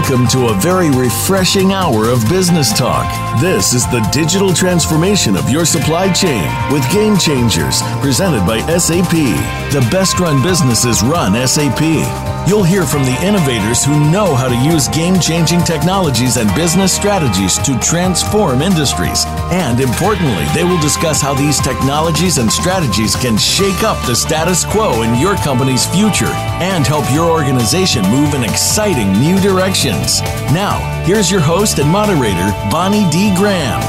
Welcome to a very refreshing hour of business talk. This is the digital transformation of your supply chain with Game Changers, presented by SAP. The best run businesses run SAP. You'll hear from the innovators who know how to use game changing technologies and business strategies to transform industries. And importantly, they will discuss how these technologies and strategies can shake up the status quo in your company's future and help your organization move in exciting new directions. Now, here's your host and moderator, Bonnie D. Graham.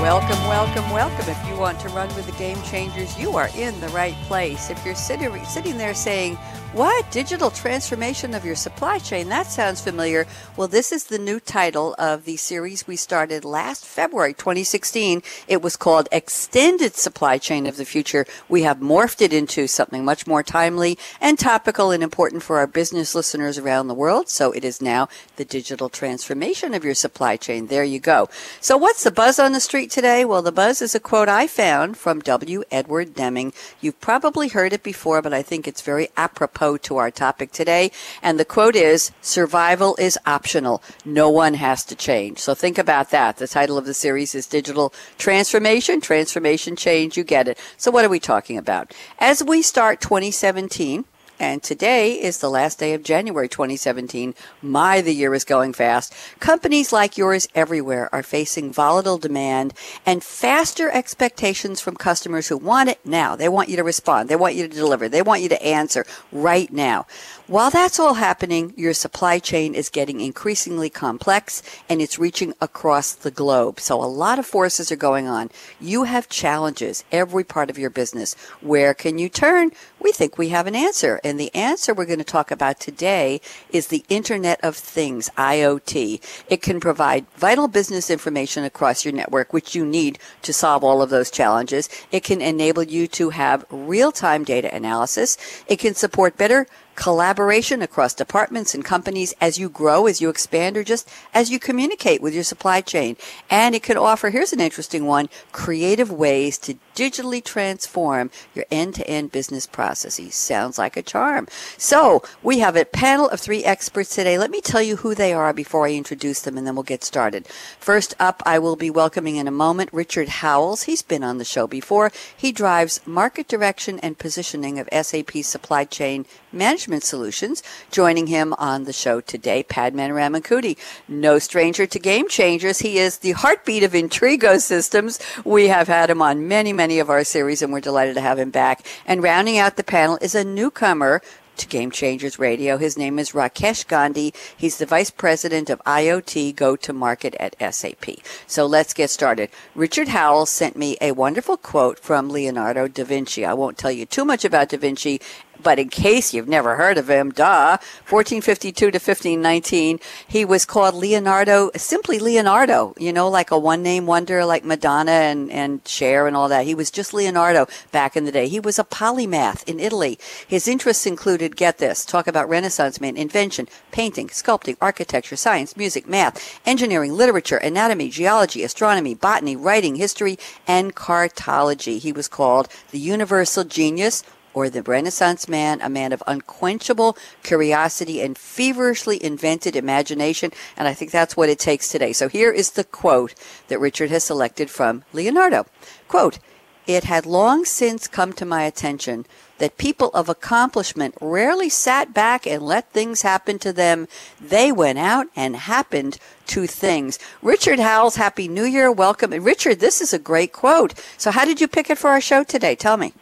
Welcome, welcome, welcome. If you want to run with the game changers, you are in the right place. If you're sitting, sitting there saying, what? Digital transformation of your supply chain? That sounds familiar. Well, this is the new title of the series we started last February 2016. It was called Extended Supply Chain of the Future. We have morphed it into something much more timely and topical and important for our business listeners around the world. So it is now the digital transformation of your supply chain. There you go. So what's the buzz on the street today? Well, the buzz is a quote I found from W. Edward Deming. You've probably heard it before, but I think it's very apropos to our topic today. And the quote is, survival is optional. No one has to change. So think about that. The title of the series is Digital Transformation, Transformation Change. You get it. So what are we talking about? As we start 2017, and today is the last day of January 2017. My, the year is going fast. Companies like yours everywhere are facing volatile demand and faster expectations from customers who want it now. They want you to respond. They want you to deliver. They want you to answer right now. While that's all happening, your supply chain is getting increasingly complex and it's reaching across the globe. So a lot of forces are going on. You have challenges every part of your business. Where can you turn? We think we have an answer. And the answer we're going to talk about today is the Internet of Things, IoT. It can provide vital business information across your network, which you need to solve all of those challenges. It can enable you to have real-time data analysis. It can support better collaboration across departments and companies as you grow, as you expand, or just as you communicate with your supply chain. And it can offer, here's an interesting one, creative ways to digitally transform your end-to-end business processes. Sounds like a charm. So we have a panel of three experts today. Let me tell you who they are before I introduce them and then we'll get started. First up, I will be welcoming in a moment Richard Howells. He's been on the show before. He drives market direction and positioning of SAP supply chain management solutions. Joining him on the show today, Padman Ramankutty. No stranger to game changers. He is the heartbeat of Intrigo Systems. We have had him on many, many of our series and we're delighted to have him back. And rounding out the panel is a newcomer to Game Changers Radio. His name is Rakesh Gandhi. He's the Vice President of IoT Go to Market at SAP. So let's get started. Richard Howell sent me a wonderful quote from Leonardo da Vinci. I won't tell you too much about da Vinci but in case you've never heard of him, duh, 1452 to 1519, he was called Leonardo, simply Leonardo, you know, like a one name wonder like Madonna and, and Cher and all that. He was just Leonardo back in the day. He was a polymath in Italy. His interests included, get this, talk about Renaissance man, invention, painting, sculpting, architecture, science, music, math, engineering, literature, anatomy, geology, astronomy, botany, writing, history, and cartology. He was called the universal genius or the Renaissance man, a man of unquenchable curiosity and feverishly invented imagination. And I think that's what it takes today. So here is the quote that Richard has selected from Leonardo. Quote, it had long since come to my attention that people of accomplishment rarely sat back and let things happen to them. They went out and happened to things. Richard Howells, Happy New Year. Welcome. And Richard, this is a great quote. So how did you pick it for our show today? Tell me.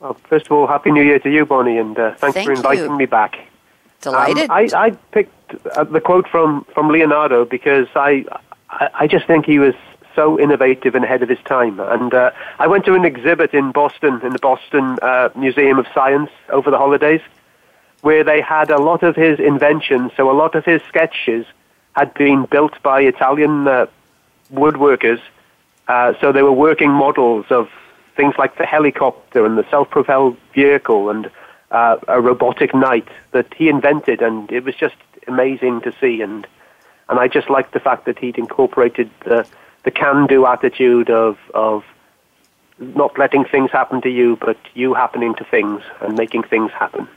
Well, first of all, Happy New Year to you, Bonnie, and uh, thanks Thank for inviting you. me back. Delighted. Um, I, I picked uh, the quote from, from Leonardo because I, I, I just think he was so innovative and ahead of his time. And uh, I went to an exhibit in Boston, in the Boston uh, Museum of Science over the holidays, where they had a lot of his inventions. So a lot of his sketches had been built by Italian uh, woodworkers. Uh, so they were working models of things like the helicopter and the self-propelled vehicle and uh, a robotic knight that he invented, and it was just amazing to see. And and I just liked the fact that he'd incorporated the the can-do attitude of of not letting things happen to you, but you happening to things and making things happen.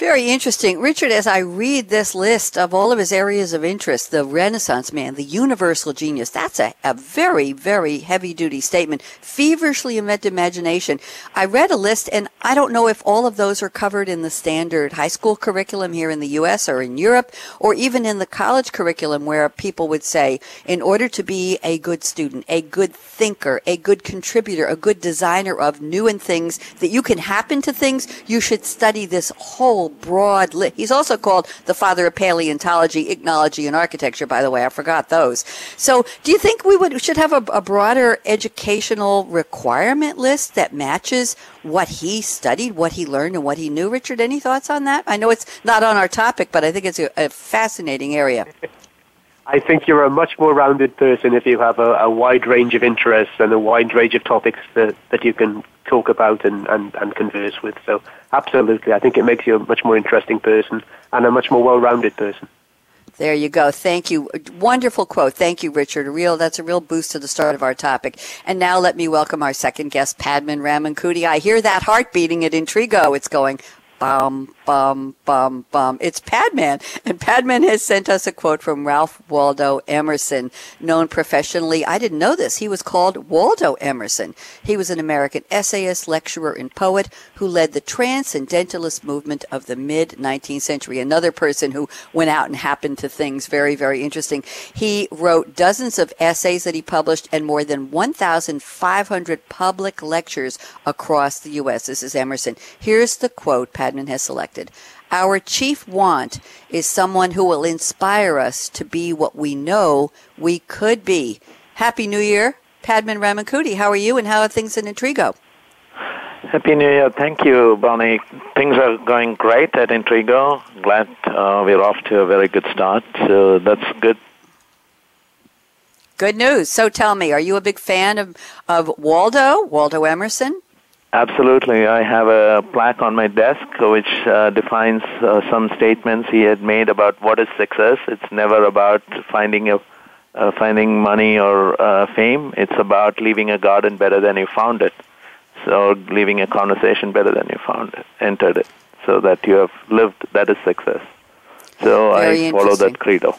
Very interesting. Richard, as I read this list of all of his areas of interest, the Renaissance man, the universal genius, that's a, a very, very heavy duty statement. Feverishly inventive imagination. I read a list and I don't know if all of those are covered in the standard high school curriculum here in the U.S. or in Europe or even in the college curriculum where people would say, in order to be a good student, a good thinker, a good contributor, a good designer of new and things that you can happen to things, you should study this whole broad list. He's also called the father of paleontology, ichnology, and architecture, by the way. I forgot those. So do you think we would should have a, a broader educational requirement list that matches what he studied, what he learned, and what he knew? Richard, any thoughts on that? I know it's not on our topic, but I think it's a, a fascinating area. I think you're a much more rounded person if you have a, a, wide range of interests and a wide range of topics that, that you can talk about and, and, and converse with. So, absolutely, I think it makes you a much more interesting person and a much more well rounded person. There you go. Thank you. Wonderful quote. Thank you, Richard. A real that's a real boost to the start of our topic. And now let me welcome our second guest, Padman Ramankutty. I hear that heart beating at Intrigo. It's going bum, bum, bum, bum. It's Padman. And Padman has sent us a quote from Ralph Waldo Emerson, known professionally. I didn't know this. He was called Waldo Emerson. He was an American essayist, lecturer, and poet who led the transcendentalist movement of the mid 19th century. Another person who went out and happened to things very, very interesting. He wrote dozens of essays that he published and more than 1,500 public lectures across the U.S. This is Emerson. Here's the quote Padman has selected. Our chief want is someone who will inspire us to be what we know we could be. Happy New Year, Padman Ramankutty. How are you and how are things in Intrigo? Happy New Year. Thank you, Bonnie. Things are going great at Intrigo. Glad uh, we're off to a very good start. So that's good. Good news. So tell me, are you a big fan of, of Waldo, Waldo Emerson? Absolutely. I have a plaque on my desk which uh, defines uh, some statements he had made about what is success. It's never about finding a uh, finding money or uh, fame. It's about leaving a garden better than you found it. So leaving a conversation better than you found it, entered it. So that you have lived, that is success. So Very I follow that credo.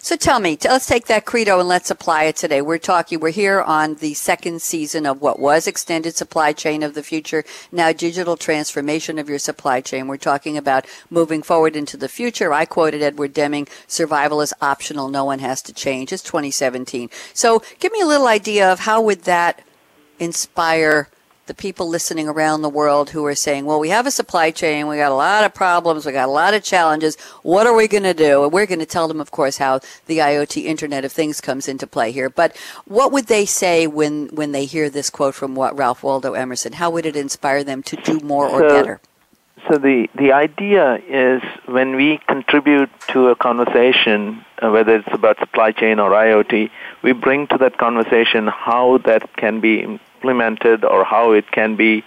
So tell me, let's take that credo and let's apply it today. We're talking, we're here on the second season of what was extended supply chain of the future, now digital transformation of your supply chain. We're talking about moving forward into the future. I quoted Edward Deming, survival is optional, no one has to change. It's 2017. So give me a little idea of how would that inspire the people listening around the world who are saying, well, we have a supply chain, we got a lot of problems, we got a lot of challenges. What are we going to do? And we're going to tell them, of course, how the IoT Internet of Things comes into play here. But what would they say when, when they hear this quote from what Ralph Waldo Emerson? How would it inspire them to do more or so, better? So the, the idea is when we contribute to a conversation, uh, whether it's about supply chain or IoT, we bring to that conversation how that can be implemented or how it can be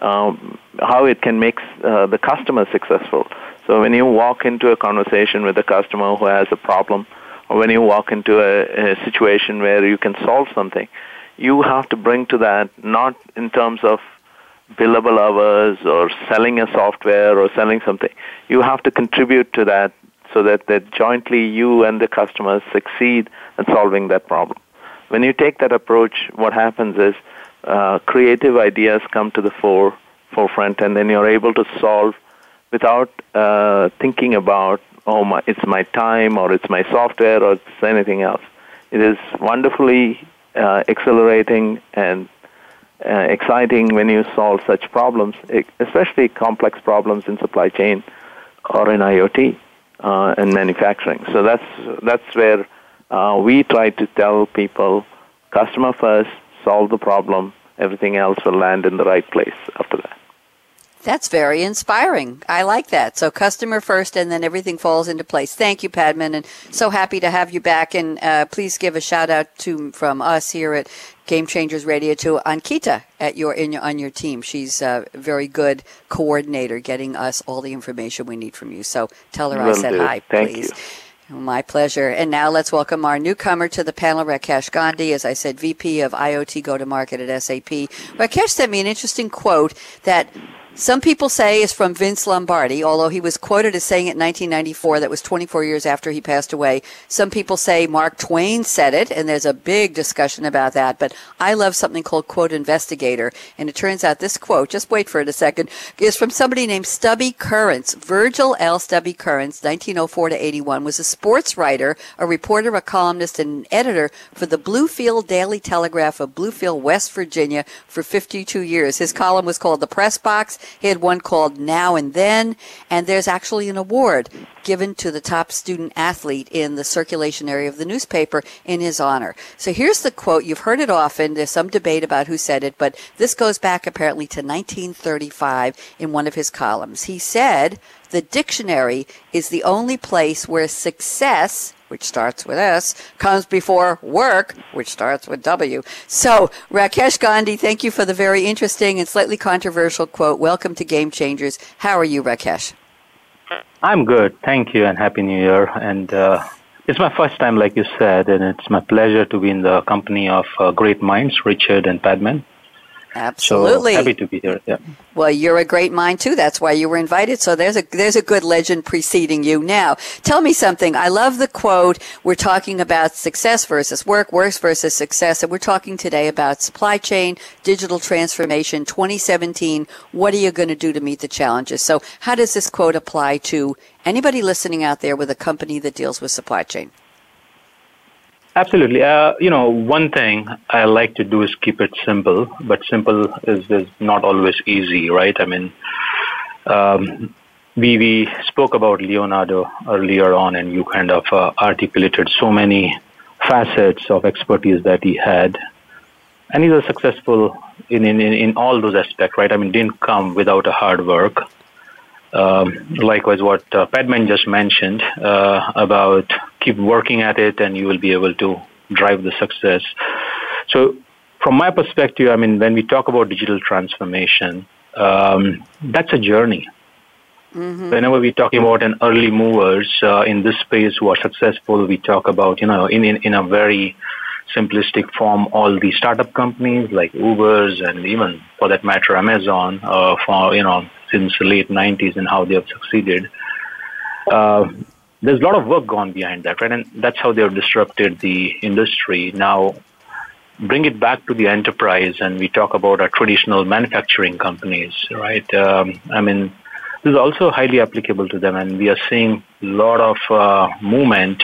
um, how it can make uh, the customer successful. So when you walk into a conversation with a customer who has a problem, or when you walk into a, a situation where you can solve something, you have to bring to that not in terms of billable hours or selling a software or selling something. You have to contribute to that so that, that jointly you and the customers succeed in solving that problem. When you take that approach, what happens is uh, creative ideas come to the fore, forefront, and then you're able to solve without uh, thinking about, oh, my, it's my time or it's my software or it's anything else. It is wonderfully uh, exhilarating and uh, exciting when you solve such problems, especially complex problems in supply chain or in IoT uh, and manufacturing. So that's that's where uh, we try to tell people, customer first, solve the problem, everything else will land in the right place after that. That's very inspiring. I like that. So customer first, and then everything falls into place. Thank you, Padman, and so happy to have you back. And uh, please give a shout out to from us here at Game Changers Radio to Ankita at your, in your on your team. She's a very good coordinator, getting us all the information we need from you. So tell her Will I said do. hi, Thank please. You. My pleasure. And now let's welcome our newcomer to the panel, Rakesh Gandhi, as I said, VP of IoT Go to Market at SAP. Rakesh sent me an interesting quote that Some people say is from Vince Lombardi, although he was quoted as saying it in 1994. That was 24 years after he passed away. Some people say Mark Twain said it, and there's a big discussion about that. But I love something called Quote Investigator, and it turns out this quote, just wait for it a second, is from somebody named Stubby Currence. Virgil L. Stubby Currence, 1904 to 81, was a sports writer, a reporter, a columnist, and an editor for the Bluefield Daily Telegraph of Bluefield, West Virginia for 52 years. His column was called The Press Box he had one called Now and Then, and there's actually an award given to the top student athlete in the circulation area of the newspaper in his honor. So here's the quote. You've heard it often. There's some debate about who said it, but this goes back apparently to 1935 in one of his columns. He said, the dictionary is the only place where success which starts with S, comes before work, which starts with W. So, Rakesh Gandhi, thank you for the very interesting and slightly controversial quote. Welcome to Game Changers. How are you, Rakesh? I'm good. Thank you and Happy New Year. And uh, it's my first time, like you said, and it's my pleasure to be in the company of uh, great minds, Richard and Padman. Absolutely. So happy to be here. Yeah. Well, you're a great mind too. That's why you were invited. So there's a there's a good legend preceding you. Now, tell me something. I love the quote. We're talking about success versus work, works versus success, and we're talking today about supply chain, digital transformation, 2017. What are you going to do to meet the challenges? So, how does this quote apply to anybody listening out there with a company that deals with supply chain? Absolutely. Uh, you know, one thing I like to do is keep it simple, but simple is, is not always easy, right? I mean, um, we, we spoke about Leonardo earlier on, and you kind of uh, articulated so many facets of expertise that he had. And he was successful in, in, in all those aspects, right? I mean, didn't come without a hard work. Um, likewise, what uh, Padman just mentioned uh, about keep working at it and you will be able to drive the success. So, from my perspective, I mean, when we talk about digital transformation, um, that's a journey. Mm-hmm. Whenever we're talking about an early movers uh, in this space who are successful, we talk about, you know, in, in, in a very simplistic form, all the startup companies like Ubers and even for that matter, Amazon, uh, for, you know, since the late 90s and how they have succeeded. Uh, there's a lot of work gone behind that, right? And that's how they have disrupted the industry. Now, bring it back to the enterprise, and we talk about our traditional manufacturing companies, right? Um, I mean, this is also highly applicable to them, and we are seeing a lot of uh, movement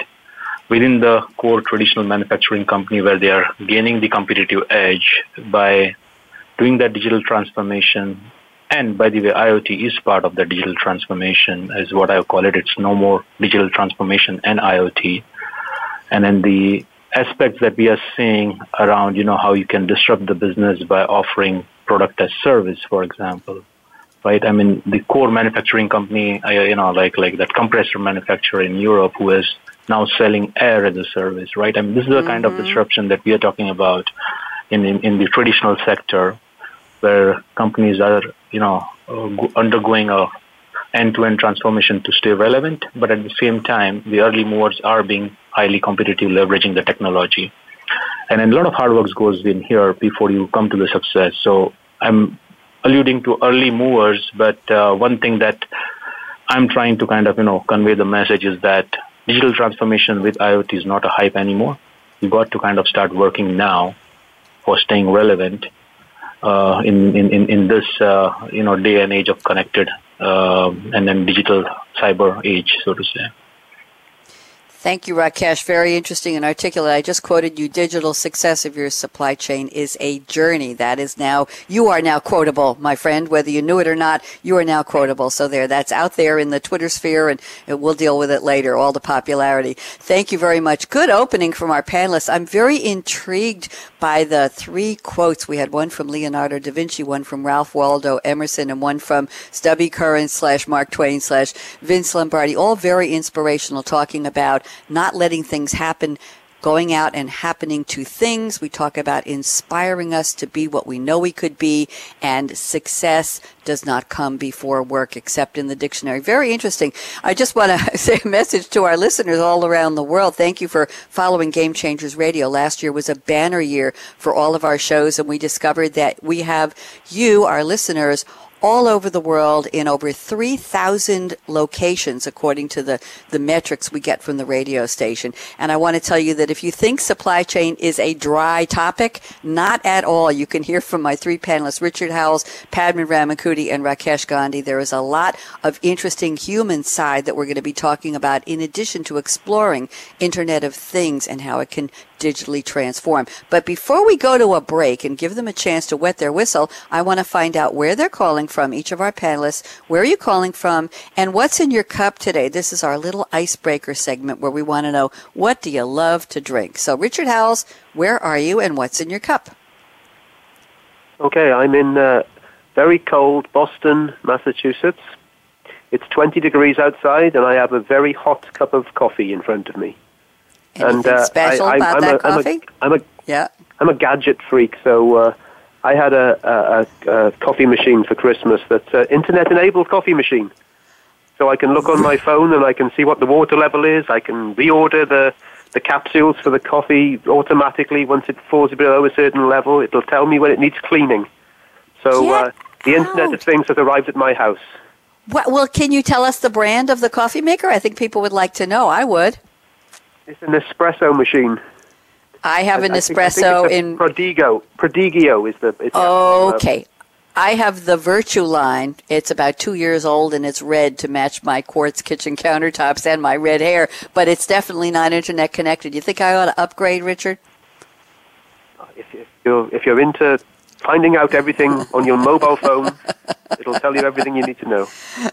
within the core traditional manufacturing company where they are gaining the competitive edge by doing that digital transformation, and by the way, IoT is part of the digital transformation, is what I call it. It's no more digital transformation and IoT. And then the aspects that we are seeing around, you know, how you can disrupt the business by offering product as service, for example, right? I mean, the core manufacturing company, you know, like like that compressor manufacturer in Europe who is now selling air as a service, right? I mean, this is the mm-hmm. kind of mm-hmm. disruption that we are talking about in, in, in the traditional sector where companies are, you know, undergoing a end-to-end transformation to stay relevant, but at the same time, the early movers are being highly competitive, leveraging the technology. And a lot of hard work goes in here before you come to the success. So I'm alluding to early movers, but uh, one thing that I'm trying to kind of, you know, convey the message is that digital transformation with IoT is not a hype anymore. You got to kind of start working now for staying relevant uh, in, in, in this uh, you know day and age of connected uh, and then digital cyber age, so to say. Thank you, Rakesh. Very interesting and articulate. I just quoted you. Digital success of your supply chain is a journey. That is now, you are now quotable, my friend. Whether you knew it or not, you are now quotable. So there, that's out there in the Twitter sphere and we'll deal with it later, all the popularity. Thank you very much. Good opening from our panelists. I'm very intrigued by the three quotes. We had one from Leonardo da Vinci, one from Ralph Waldo Emerson, and one from Stubby Currence slash Mark Twain slash Vince Lombardi. All very inspirational, talking about not letting things happen going out and happening to things. We talk about inspiring us to be what we know we could be, and success does not come before work except in the dictionary. Very interesting. I just want to say a message to our listeners all around the world. Thank you for following Game Changers Radio. Last year was a banner year for all of our shows, and we discovered that we have you, our listeners, all over the world in over 3,000 locations, according to the, the metrics we get from the radio station. And I want to tell you that if you think supply chain is a dry topic, not at all. You can hear from my three panelists, Richard Howells, Padman Ramankutty, and Rakesh Gandhi. There is a lot of interesting human side that we're going to be talking about in addition to exploring Internet of Things and how it can digitally transform. But before we go to a break and give them a chance to wet their whistle, I want to find out where they're calling from, each of our panelists. Where are you calling from? And what's in your cup today? This is our little icebreaker segment where we want to know what do you love to drink? So, Richard Howells, where are you and what's in your cup? Okay, I'm in uh, very cold Boston, Massachusetts. It's 20 degrees outside, and I have a very hot cup of coffee in front of me. Anything and uh, special I, about I'm that a, coffee? I'm a, I'm a, yeah. I'm a gadget freak, so uh, I had a, a, a, coffee machine for Christmas that's an internet-enabled coffee machine. So I can look on my phone and I can see what the water level is. I can reorder the the capsules for the coffee automatically once it falls below a certain level. It'll tell me when it needs cleaning. So uh, the Internet of Things has arrived at my house. Well, can you tell us the brand of the coffee maker? I think people would like to know. I would. It's an espresso machine. I have an I think- I think espresso it's a in. Prodigo. Prodigio is the. Is the actual, uh, Okay. I have the Virtue line. It's about two years old and it's red to match my quartz kitchen countertops and my red hair, but it's definitely not internet connected. Do you think I ought to upgrade, Richard? if, if you're if you're into finding out everything on your mobile phone, it'll tell you everything you need to know.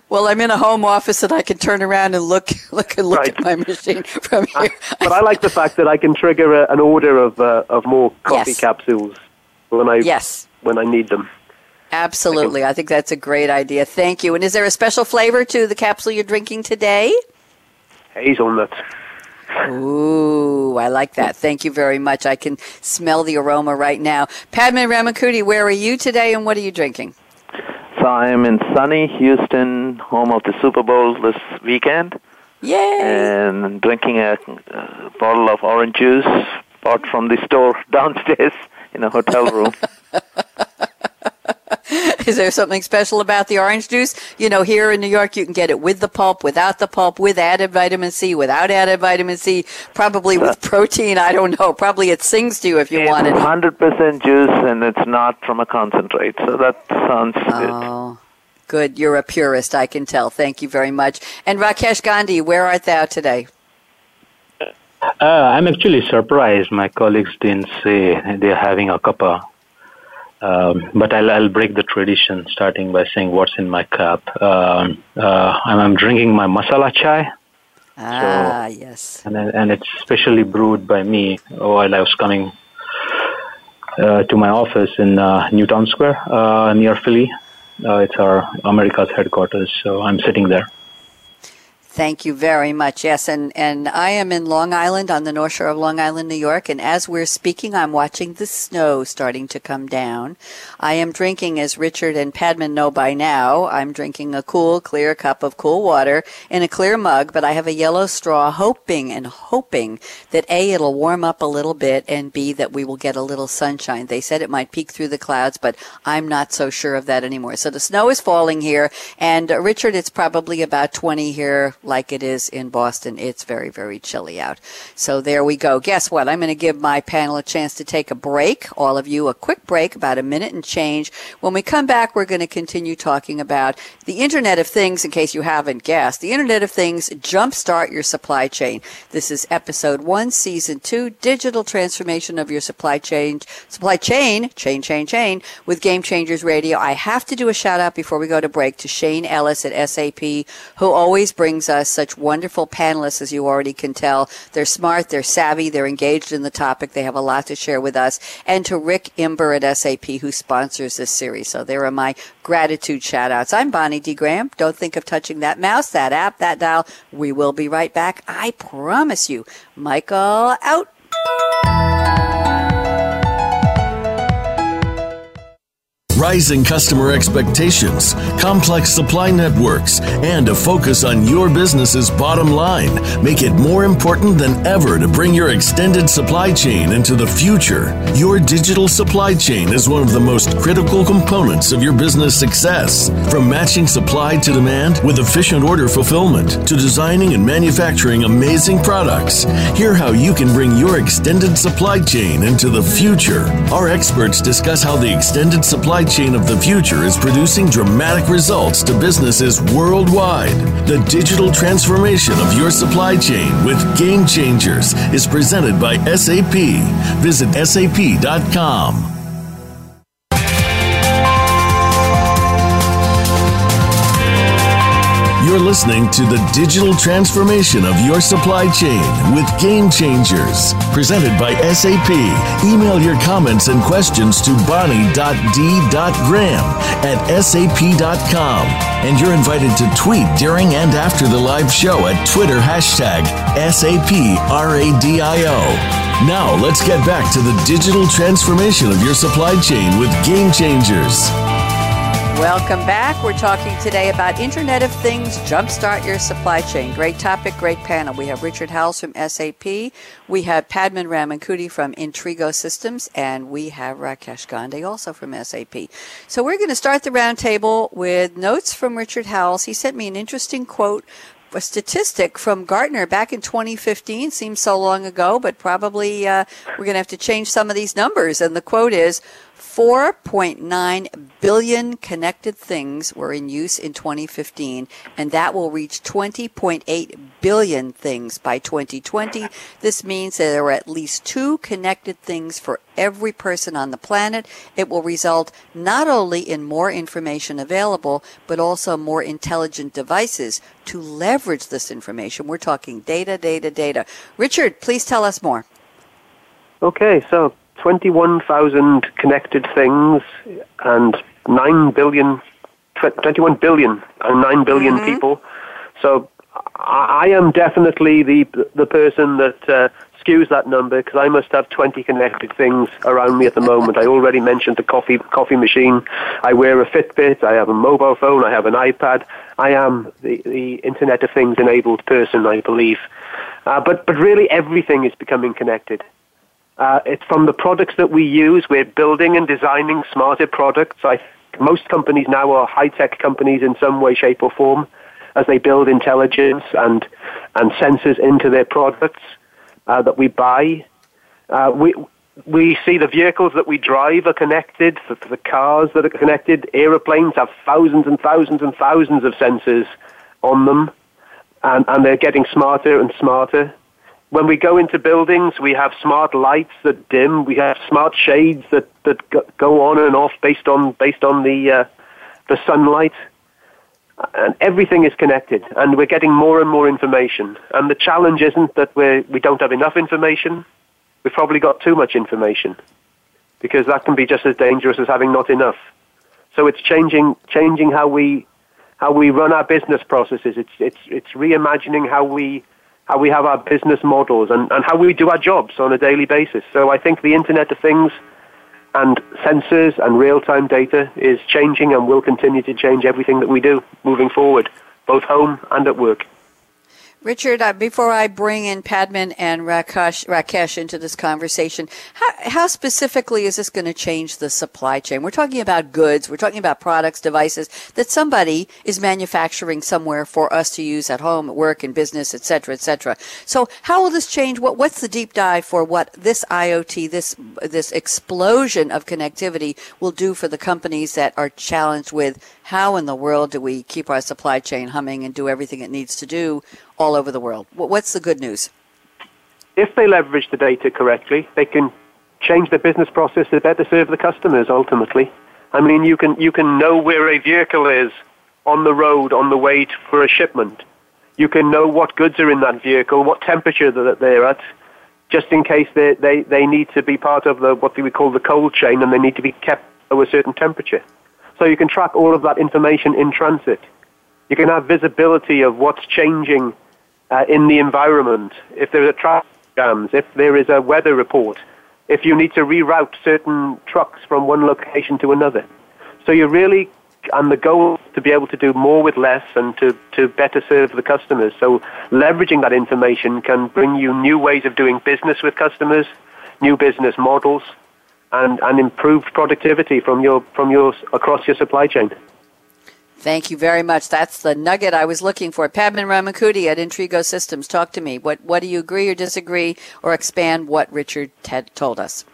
Well, I'm in a home office and I can turn around and look look and look Right. at my machine from here. But I like the fact that I can trigger a, an order of uh, of more coffee Yes. capsules when I yes. when I need them. Absolutely. I think that's a great idea. Thank you. And is there a special flavor to the capsule you're drinking today? Hazelnut. Ooh, I like that. Thank you very much. I can smell the aroma right now. Padman Ramankutty, where are you today and what are you drinking? I am in sunny Houston, home of the Super Bowl this weekend, Yay! and drinking a, uh bottle of orange juice bought from the store downstairs in a hotel room. Is there something special about the orange juice? You know, here in New York, you can get it with the pulp, without the pulp, with added vitamin C, without added vitamin C, probably with protein. I don't know. Probably it sings to you if you it's want it. 100% juice, and it's not from a concentrate. So that sounds good. Oh, good. You're a purist, I can tell. Thank you very much. And Rakesh Gandhi, where art thou today? Uh, I'm actually surprised. My colleagues didn't say they're having a cuppa. Um, but I'll, I'll break the tradition, starting by saying what's in my cup. Um, uh, I'm, I'm drinking my masala chai, Ah, yes. and, and it's specially brewed by me while I was coming uh, to my office in uh, Newtown Square uh, near Philly. Uh, it's our America's headquarters, so I'm sitting there. Thank you very much. Yes, and, and I am in Long Island on the North Shore of Long Island, New York, and as we're speaking, I'm watching the snow starting to come down. I am drinking, as Richard and Padman know by now, I'm drinking a cool, clear cup of cool water in a clear mug, but I have a yellow straw, hoping and hoping that A, it'll warm up a little bit, and B, that we will get a little sunshine. They said it might peek through the clouds, but I'm not so sure of that anymore. So the snow is falling here, and uh, Richard, it's probably about 20 here like it is in Boston. It's very, very chilly out. So there we go. Guess what? I'm going to give my panel a chance to take a break. All of you a quick break, about a minute and change. When we come back, we're going to continue talking about the Internet of Things, in case you haven't guessed. The Internet of Things jumpstart your supply chain. This is episode one, season two, digital transformation of your supply chain, supply chain, chain, chain, chain, with Game Changers Radio. I have to do a shout out before we go to break to Shane Ellis at SAP, who always brings us such wonderful panelists, as you already can tell. They're smart, they're savvy, they're engaged in the topic, they have a lot to share with us. And to Rick Imber at SAP, who sponsors this series. So there are my gratitude shout outs. I'm Bonnie D. Graham. Don't think of touching that mouse, that app, that dial. We will be right back. I promise you. Michael out. Rising customer expectations, complex supply networks, and a focus on your business's bottom line make it more important than ever to bring your extended supply chain into the future. Your digital supply chain is one of the most critical components of your business success. From matching supply to demand with efficient order fulfillment to designing and manufacturing amazing products, hear how you can bring your extended supply chain into the future. Our experts discuss how the extended supply chain of the future is producing dramatic results to businesses worldwide. The digital transformation of your supply chain with Game Changers is presented by SAP. Visit sap.com. You're listening to the digital transformation of your supply chain with Game Changers, presented by SAP. Email your comments and questions to bonnie.d.graham at sap.com. And you're invited to tweet during and after the live show at Twitter hashtag SAPRADIO. Now, let's get back to the digital transformation of your supply chain with Game Changers. Welcome back. We're talking today about Internet of Things, jumpstart your supply chain. Great topic, great panel. We have Richard Howells from SAP. We have Padman Ramankutty from Intrigo Systems, and we have Rakesh Gandhi also from SAP. So we're going to start the roundtable with notes from Richard Howells. He sent me an interesting quote a statistic from Gartner back in 2015. Seems so long ago, but probably uh, we're going to have to change some of these numbers. And the quote is 4.9 billion connected things were in use in 2015, and that will reach 20.8 billion things by 2020. This means that there are at least two connected things for every person on the planet. It will result not only in more information available, but also more intelligent devices to leverage this information. We're talking data, data, data. Richard, please tell us more. Okay, so 21,000 connected things and 9 billion, 21 billion and 9 billion mm-hmm. people. So I am definitely the the person that uh, skews that number because I must have 20 connected things around me at the moment. I already mentioned the coffee coffee machine. I wear a Fitbit. I have a mobile phone. I have an iPad. I am the, the Internet of Things enabled person, I believe. Uh, but but really everything is becoming connected. Uh, it's from the products that we use. We're building and designing smarter products. I, most companies now are high-tech companies in some way, shape, or form as they build intelligence and, and sensors into their products uh, that we buy. Uh, we, we see the vehicles that we drive are connected, the, the cars that are connected. Aeroplanes have thousands and thousands and thousands of sensors on them, and, and they're getting smarter and smarter. When we go into buildings, we have smart lights that dim. We have smart shades that, that go on and off based on based on the uh, the sunlight. And everything is connected, and we're getting more and more information. And the challenge isn't that we we don't have enough information. We've probably got too much information, because that can be just as dangerous as having not enough. So it's changing changing how we how we run our business processes. It's it's it's reimagining how we how we have our business models, and, and how we do our jobs on a daily basis. So I think the Internet of Things and sensors and real-time data is changing and will continue to change everything that we do moving forward, both home and at work. Richard, uh, before I bring in Padman and Rakesh, Rakesh into this conversation, how, how specifically is this going to change the supply chain? We're talking about goods, we're talking about products, devices that somebody is manufacturing somewhere for us to use at home, at work, in business, etc., etc. So, how will this change? What, what's the deep dive for what this IoT, this this explosion of connectivity, will do for the companies that are challenged with how in the world do we keep our supply chain humming and do everything it needs to do all over the world? What's the good news? If they leverage the data correctly, they can change their business process to better serve the customers ultimately. I mean, you can, you can know where a vehicle is on the road on the way to, for a shipment. You can know what goods are in that vehicle, what temperature that they're at, just in case they, they, they need to be part of the, what we call the cold chain and they need to be kept at a certain temperature. So you can track all of that information in transit. You can have visibility of what's changing uh, in the environment. If there are traffic jams, if there is a weather report, if you need to reroute certain trucks from one location to another. So you're really, and the goal to be able to do more with less and to, to better serve the customers. So leveraging that information can bring you new ways of doing business with customers, new business models, and, and improved productivity from your, from your, across your supply chain. Thank you very much. That's the nugget I was looking for. Padman Ramankutty at Intrigo Systems, talk to me. What, what do you agree or disagree or expand what Richard had told us?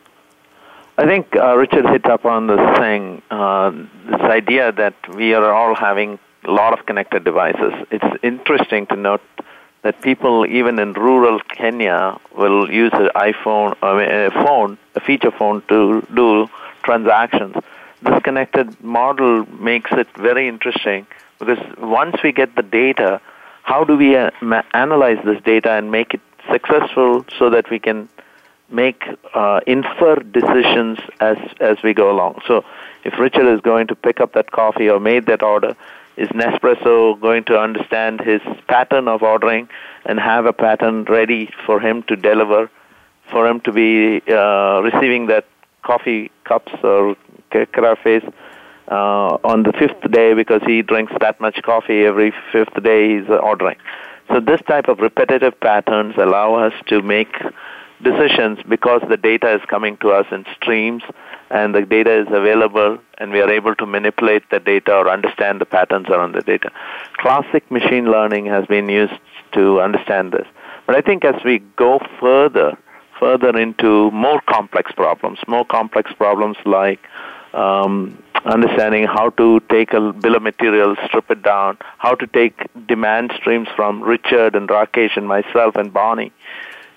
I think uh, Richard hit upon this thing, uh, this idea that we are all having a lot of connected devices. It's interesting to note that people, even in rural Kenya, will use an iPhone, a phone, a feature phone to do transactions this connected model makes it very interesting because once we get the data, how do we uh, analyze this data and make it successful so that we can make uh, infer decisions as as we go along. So, if Richard is going to pick up that coffee or made that order, is Nespresso going to understand his pattern of ordering and have a pattern ready for him to deliver, for him to be uh, receiving that coffee cups or carafes uh, on the fifth day because he drinks that much coffee every fifth day he's ordering. So this type of repetitive patterns allow us to make decisions because the data is coming to us in streams and the data is available and we are able to manipulate the data or understand the patterns around the data. Classic machine learning has been used to understand this. But I think as we go further, further into more complex problems, more complex problems like um, understanding how to take a bill of materials, strip it down, how to take demand streams from Richard and Rakesh and myself and Bonnie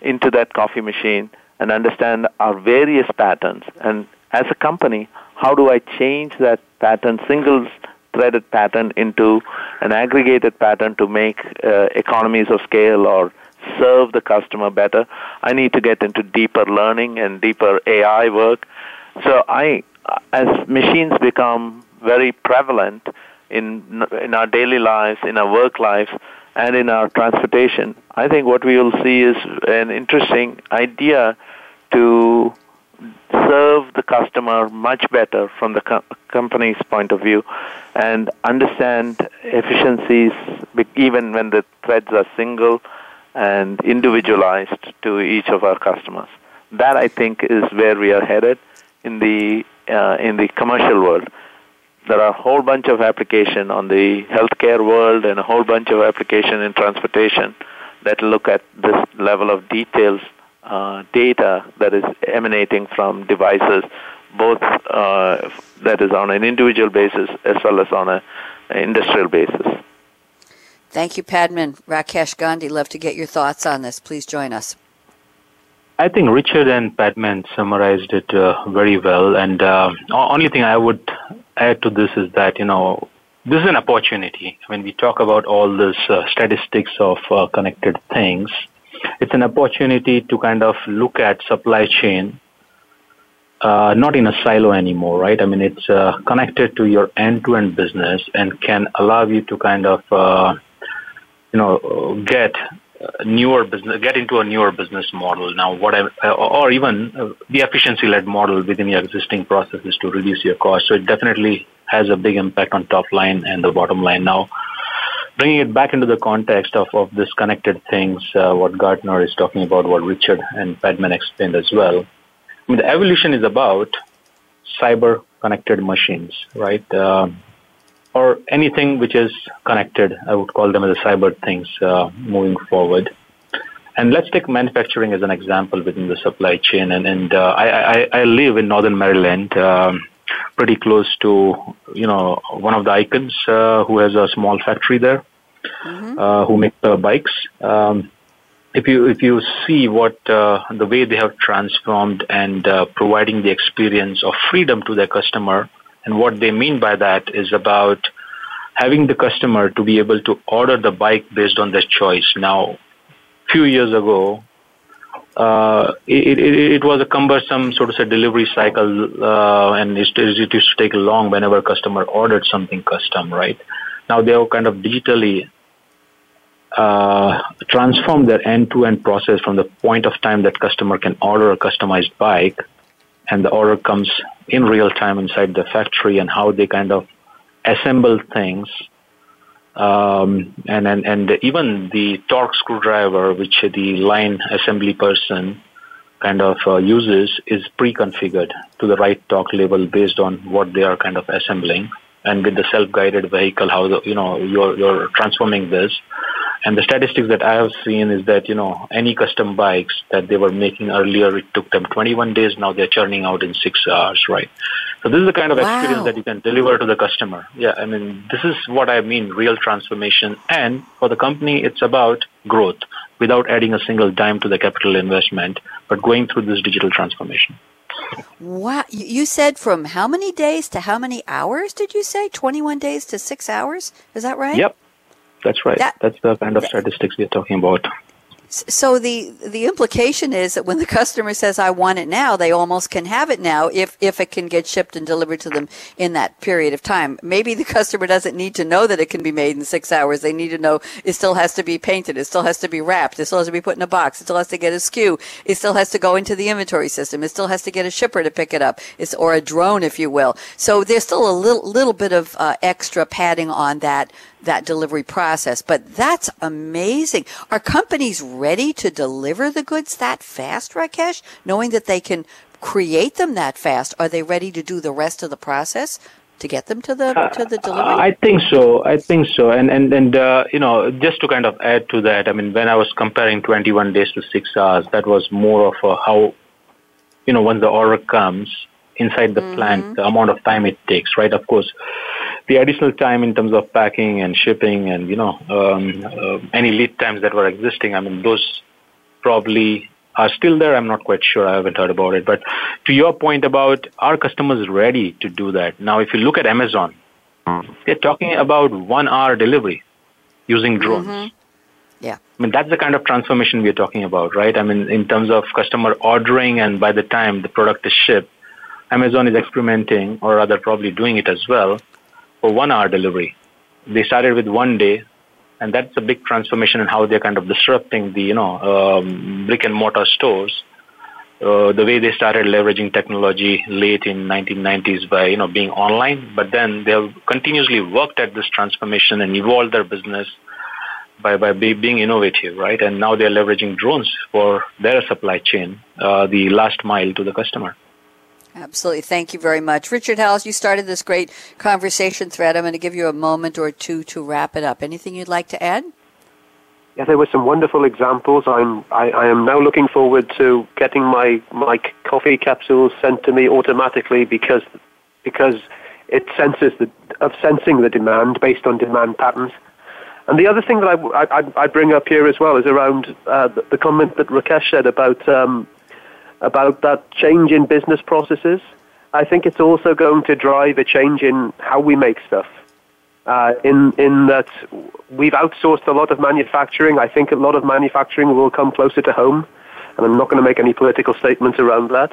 into that coffee machine and understand our various patterns. And as a company, how do I change that pattern, single threaded pattern, into an aggregated pattern to make uh, economies of scale or serve the customer better? I need to get into deeper learning and deeper AI work. So I as machines become very prevalent in in our daily lives, in our work lives, and in our transportation, I think what we will see is an interesting idea to serve the customer much better from the co- company's point of view and understand efficiencies even when the threads are single and individualized to each of our customers. That I think is where we are headed in the uh, in the commercial world. There are a whole bunch of application on the healthcare world and a whole bunch of application in transportation that look at this level of details, uh, data that is emanating from devices, both uh, that is on an individual basis as well as on an industrial basis. Thank you, Padman. Rakesh Gandhi, love to get your thoughts on this. Please join us. I think Richard and Padman summarized it uh, very well. And uh, only thing I would add to this is that you know this is an opportunity. When we talk about all this uh, statistics of uh, connected things, it's an opportunity to kind of look at supply chain. Uh, not in a silo anymore, right? I mean, it's uh, connected to your end-to-end business and can allow you to kind of, you know, get newer business, get into a newer business model now, whatever, or even the efficiency-led model within your existing processes to reduce your cost. So it definitely has a big impact on top line and the bottom line. Now, bringing it back into the context of, of this connected things, uh, what Gartner is talking about, what Richard and Padman explained as well. I mean, the evolution is about cyber connected machines, right? Uh, or anything which is connected. I would call them as the cyber things uh, moving forward. And let's take manufacturing as an example within the supply chain. And, and uh, I, I, I, live in Northern Maryland, um, pretty close to you know one of the icons uh, who has a small factory there, mm-hmm. Uh, who make bikes. Um, if you if you see what uh, the way they have transformed and uh, providing the experience of freedom to their customer and what they mean by that is about having the customer to be able to order the bike based on their choice. Now, few years ago, uh, it, it, it, was a cumbersome sort of a delivery cycle, uh, and it, it used to take long whenever a customer ordered something custom, right? Now they have kind of digitally uh, transformed their end-to-end process from the point of time that customer can order a customized bike and the order comes in real time inside the factory and how they kind of assemble things. Um, and, and, and even the torque screwdriver, which the line assembly person kind of uh, uses, is pre-configured to the right torque level based on what they are kind of assembling. And with the self-guided vehicle, how the, you know you're you're transforming this, and the statistics that I have seen is that, you know, any custom bikes that they were making earlier, it took them 21 days. Now they're churning out in six hours, right? So this is the kind of wow. experience that you can deliver to the customer. Yeah, I mean, this is what I mean, real transformation. And for the company, it's about growth without adding a single dime to the capital investment, but going through this digital transformation. Wow. You said from how many days to how many hours did you say? 21 days to six hours? Is that right? Yep. That's right. That, That's the kind of statistics we're talking about. So the the implication is that when the customer says I want it now, they almost can have it now if if it can get shipped and delivered to them in that period of time. Maybe the customer doesn't need to know that it can be made in 6 hours. They need to know it still has to be painted, it still has to be wrapped, it still has to be put in a box, it still has to get a SKU, it still has to go into the inventory system, it still has to get a shipper to pick it up. It's or a drone if you will. So there's still a little little bit of uh, extra padding on that that delivery process. But that's amazing. Are companies ready to deliver the goods that fast, Rakesh, knowing that they can create them that fast? Are they ready to do the rest of the process? to get them to the to the delivery? I think so. I think so. And and and uh, you know, just to kind of add to that, I mean, when I was comparing 21 days to six hours, that was more of a how, you know, when the order comes inside the mm-hmm. plant, the amount of time it takes, right? Of course, the additional time in terms of packing and shipping and you know um, uh, any lead times that were existing, I mean those probably are still there. I'm not quite sure. I haven't heard about it. But to your point about are customers ready to do that? Now, if you look at Amazon, they're talking about one hour delivery using drones. Mm-hmm. Yeah. I mean, that's the kind of transformation we're talking about, right? I mean, in terms of customer ordering and by the time the product is shipped, Amazon is experimenting, or rather probably doing it as well, for one hour delivery. They started with one day, and that's a big transformation in how they're kind of disrupting the you know um, brick and mortar stores. Uh, the way they started leveraging technology late in 1990s by you know being online, but then they've continuously worked at this transformation and evolved their business by by be, being innovative, right? And now they're leveraging drones for their supply chain, uh, the last mile to the customer. Absolutely. Thank you very much. Richard Howells, you started this great conversation thread. I'm going to give you a moment or two to wrap it up. Anything you'd like to add? Yeah, there were some wonderful examples. I'm, I, I am now looking forward to getting my, my coffee capsules sent to me automatically because, because it senses the, of sensing the demand based on demand patterns. And the other thing that I, I, I bring up here as well is around uh, the, comment that Rakesh said about um, about that change in business processes. I think it's also going to drive a change in how we make stuff. Uh, in in that we've outsourced a lot of manufacturing. I think a lot of manufacturing will come closer to home, and I'm not going to make any political statements around that.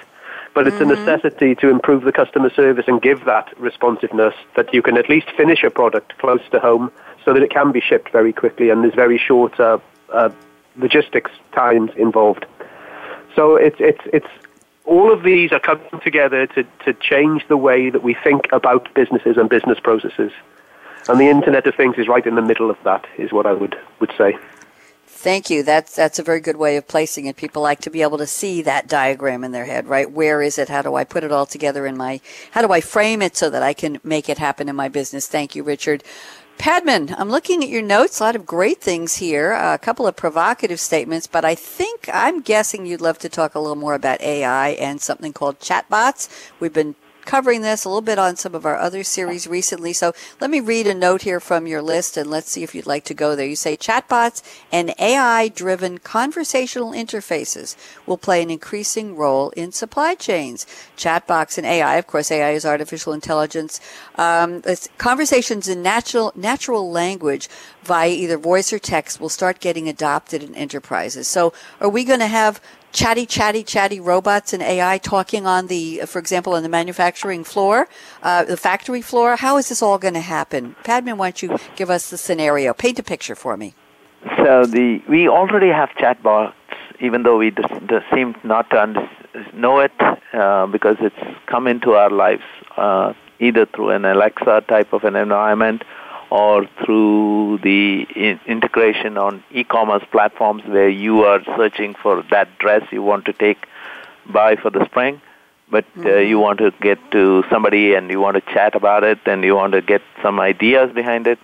But it's mm-hmm. a necessity to improve the customer service and give that responsiveness that you can at least finish a product close to home so that it can be shipped very quickly and there's very short uh, uh, logistics times involved. So it's it's it's all of these are coming together to, to change the way that we think about businesses and business processes. And the Internet of Things is right in the middle of that, is what I would, would say. Thank you. That's that's a very good way of placing it. People like to be able to see that diagram in their head, right? Where is it? How do I put it all together in my how do I frame it so that I can make it happen in my business? Thank you, Richard. Padman, I'm looking at your notes. A lot of great things here. Uh, a couple of provocative statements, but I think I'm guessing you'd love to talk a little more about AI and something called chatbots. We've been covering this a little bit on some of our other series recently. So let me read a note here from your list and let's see if you'd like to go there. You say chatbots and AI driven conversational interfaces will play an increasing role in supply chains. Chatbots and AI, of course, AI is artificial intelligence. Um, conversations in natural, natural language via either voice or text will start getting adopted in enterprises. So are we going to have chatty, chatty, chatty robots and AI talking on the, for example, on the manufacturing floor, uh, the factory floor? How is this all going to happen? Padman, why don't you give us the scenario? Paint a picture for me. So the we already have chatbots, even though we just, just seem not to under, know it. uh, because it's come into our lives uh, either through an Alexa type of an environment or through the in- integration on e-commerce platforms where you are searching for that dress you want to take buy for the spring but uh, mm-hmm. you want to get to somebody and you want to chat about it and you want to get some ideas behind it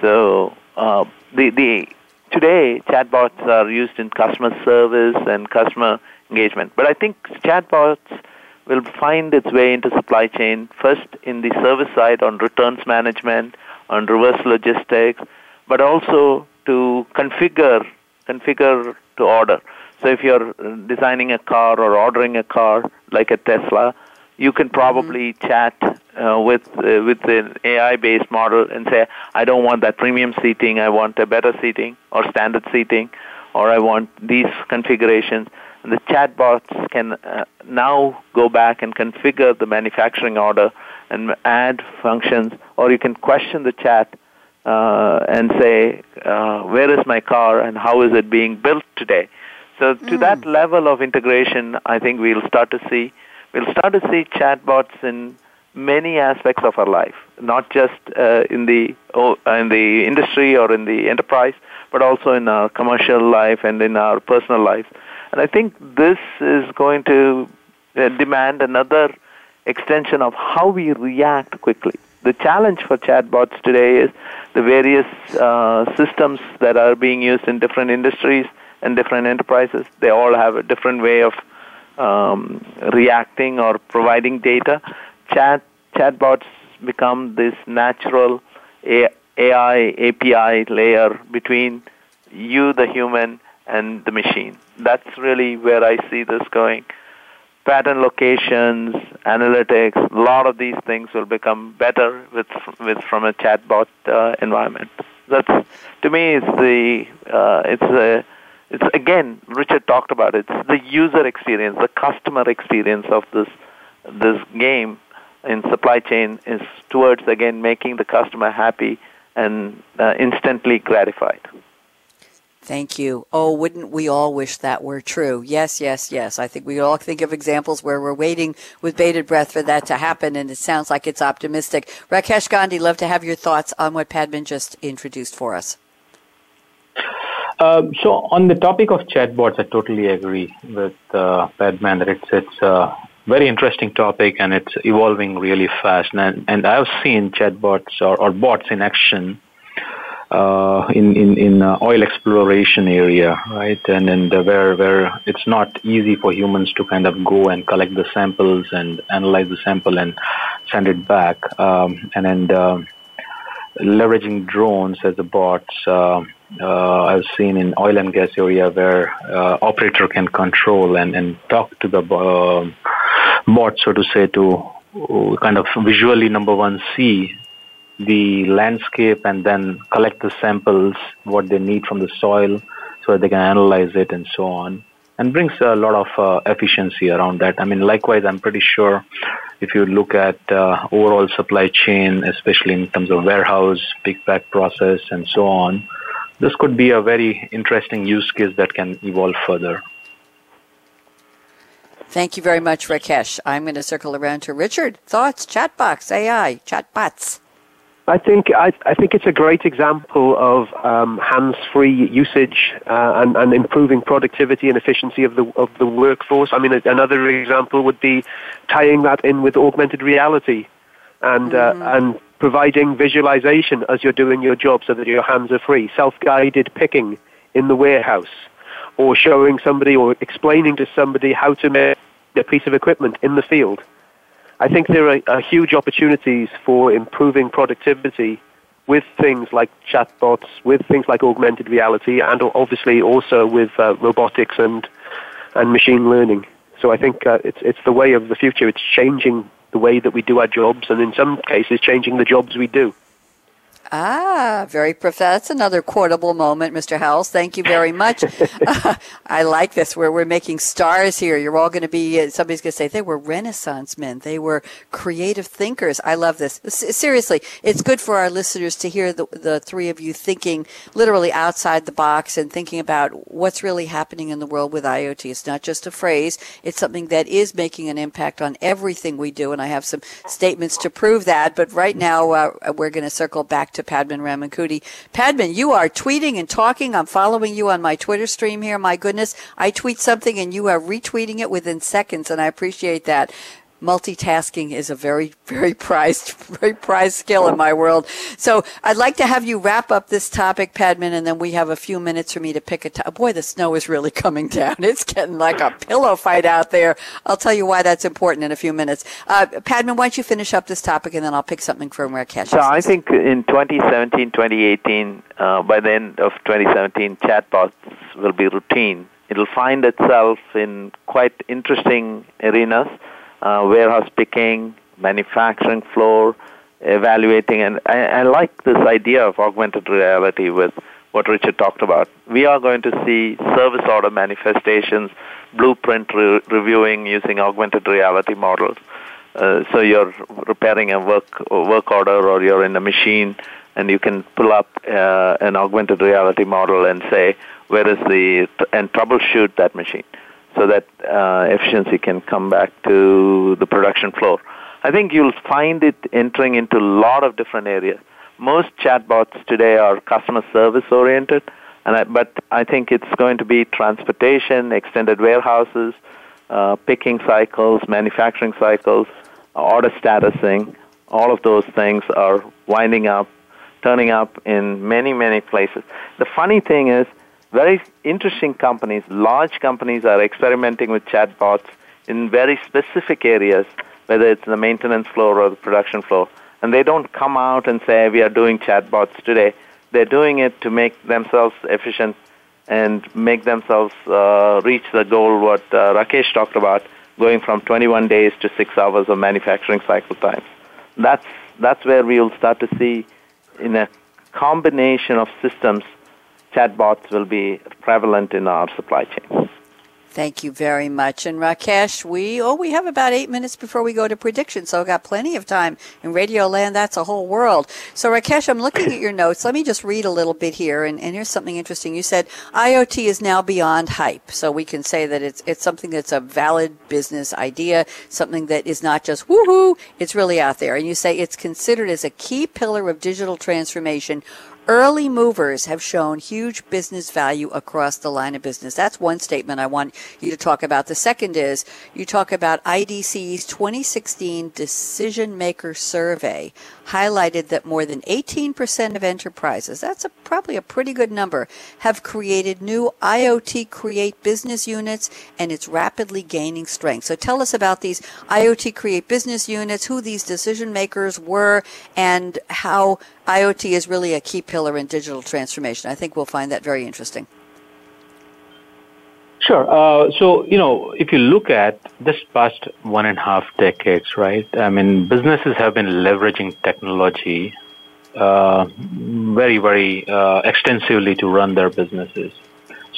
so uh, the the today chatbots are used in customer service and customer engagement but i think chatbots will find its way into supply chain first in the service side on returns management on reverse logistics, but also to configure configure to order. So if you're designing a car or ordering a car like a Tesla, you can probably mm-hmm. chat uh, with uh, with an AI-based model and say, I don't want that premium seating. I want a better seating or standard seating, or I want these configurations. And the chatbots can uh, now go back and configure the manufacturing order and add functions, or you can question the chat uh, and say, uh, where is my car and how is it being built today? So to mm. that level of integration, I think we'll start to see we'll start to see chatbots in many aspects of our life, not just uh, in the oh, in the industry or in the enterprise, but also in our commercial life and in our personal life. And I think this is going to uh, demand another extension of how we react quickly. The challenge for chatbots today is the various uh, systems that are being used in different industries and different enterprises. They all have a different way of um, reacting or providing data. Chat chatbots become this natural AI API layer between you, the human, and the machine. That's really where I see this going pattern locations, analytics, a lot of these things will become better with with from a chatbot uh, environment. That's to me, it's the uh, it's a it's again Richard talked about it. It's the user experience, the customer experience of this this game in supply chain is towards again making the customer happy and uh, instantly gratified. Thank you. Oh, wouldn't we all wish that were true? Yes, yes, yes. I think we all think of examples where we're waiting with bated breath for that to happen, and it sounds like it's optimistic. Rakesh Gandhi, love to have your thoughts on what Padman just introduced for us. Uh, so, on the topic of chatbots, I totally agree with uh, Padman that it's it's a very interesting topic and it's evolving really fast. And, and I've seen chatbots or, or bots in action uh, in in in uh, oil exploration area, right? And and where where it's not easy for humans to kind of go and collect the samples and analyze the sample and send it back, um, and then uh, leveraging drones as the bots. Uh, uh, I've seen in oil and gas area where uh, operator can control and, and talk to the bot, so to say, to kind of visually number one see the landscape and then collect the samples, what they need from the soil, so that they can analyze it and so on. And brings a lot of uh, efficiency around that. I mean, likewise, I'm pretty sure if you look at uh, overall supply chain, especially in terms of warehouse, pick pack process, and so on, this could be a very interesting use case that can evolve further. Thank you very much, Rakesh. I'm going to circle around to Richard. Thoughts? Chatbox, AI, chatbots. I think I, I, think it's a great example of um, hands-free usage uh, and, and, improving productivity and efficiency of the of the workforce. I mean, another example would be tying that in with augmented reality, and uh, mm-hmm. uh, and providing visualization as you're doing your job, so that your hands are free. Self-guided picking in the warehouse, or showing somebody or explaining to somebody how to make a piece of equipment in the field. I think there are, are huge opportunities for improving productivity with things like chatbots, with things like augmented reality, and obviously also with uh, robotics and and machine learning. So I think uh, it's it's the way of the future. It's changing the way that we do our jobs, and in some cases, changing the jobs we do. Ah, very prof- That's another quotable moment, Mr. Howells. Thank you very much. uh, I like this where we're making stars here. You're all going to be, uh, somebody's going to say they were Renaissance men. They were creative thinkers. I love this. S- seriously, it's good for our listeners to hear the, the three of you thinking literally outside the box and thinking about what's really happening in the world with IoT. It's not just a phrase. It's something that is making an impact on everything we do. And I have some statements to prove that. But right now, uh, we're going to circle back to Padman Ramankutty. Padman, you are tweeting and talking. I'm following you on my Twitter stream here. My goodness, I tweet something and you are retweeting it within seconds, and I appreciate that multitasking is a very, very prized, very prized skill in my world. So I'd like to have you wrap up this topic, Padman, and then we have a few minutes for me to pick a topic. Boy, the snow is really coming down. It's getting like a pillow fight out there. I'll tell you why that's important in a few minutes. Uh, Padman, why don't you finish up this topic and then I'll pick something from where Rakesh. So I think in 2017, 2018, uh, by the end of 2017, chatbots will be routine. It'll find itself in quite interesting arenas uh, warehouse picking, manufacturing floor, evaluating, and I, I like this idea of augmented reality with what Richard talked about. We are going to see service order manifestations, blueprint re- reviewing using augmented reality models. Uh, so you're repairing a work work order, or you're in a machine, and you can pull up uh, an augmented reality model and say where is the and troubleshoot that machine so that uh, efficiency can come back to the production floor. I think you'll find it entering into a lot of different areas. Most chatbots today are customer service oriented, and I, but I think it's going to be transportation, extended warehouses, uh, picking cycles, manufacturing cycles, order statusing. All of those things are winding up, turning up in many, many places. The funny thing is, very interesting companies, large companies are experimenting with chatbots in very specific areas, whether it's the maintenance floor or the production floor. And they don't come out and say, we are doing chatbots today. They're doing it to make themselves efficient and make themselves uh, reach the goal what uh, Rakesh talked about, going from 21 days to 6 hours of manufacturing cycle time. That's, that's where we will start to see in a combination of systems chatbots will be prevalent in our supply chain. Thank you very much. And Rakesh, we oh we have about eight minutes before we go to prediction, so I've got plenty of time. In Radio Land, that's a whole world. So Rakesh, I'm looking at your notes. Let me just read a little bit here, and, and here's something interesting. You said IoT is now beyond hype, so we can say that it's it's something that's a valid business idea, something that is not just woohoo, it's really out there. And you say it's considered as a key pillar of digital transformation Early movers have shown huge business value across the line of business. That's one statement I want you to talk about. The second is you talk about IDC's 2016 Decision Maker Survey highlighted that more than 18% of enterprises, that's a, probably a pretty good number, have created new IoT Create business units and it's rapidly gaining strength. So tell us about these IoT Create business units, who these decision makers were, and how IoT is really a key pillar in digital transformation. I think we'll find that very interesting. Sure. Uh, so, you know, if you look at this past one and a half decades, right? I mean, businesses have been leveraging technology uh, very, very uh, extensively to run their businesses.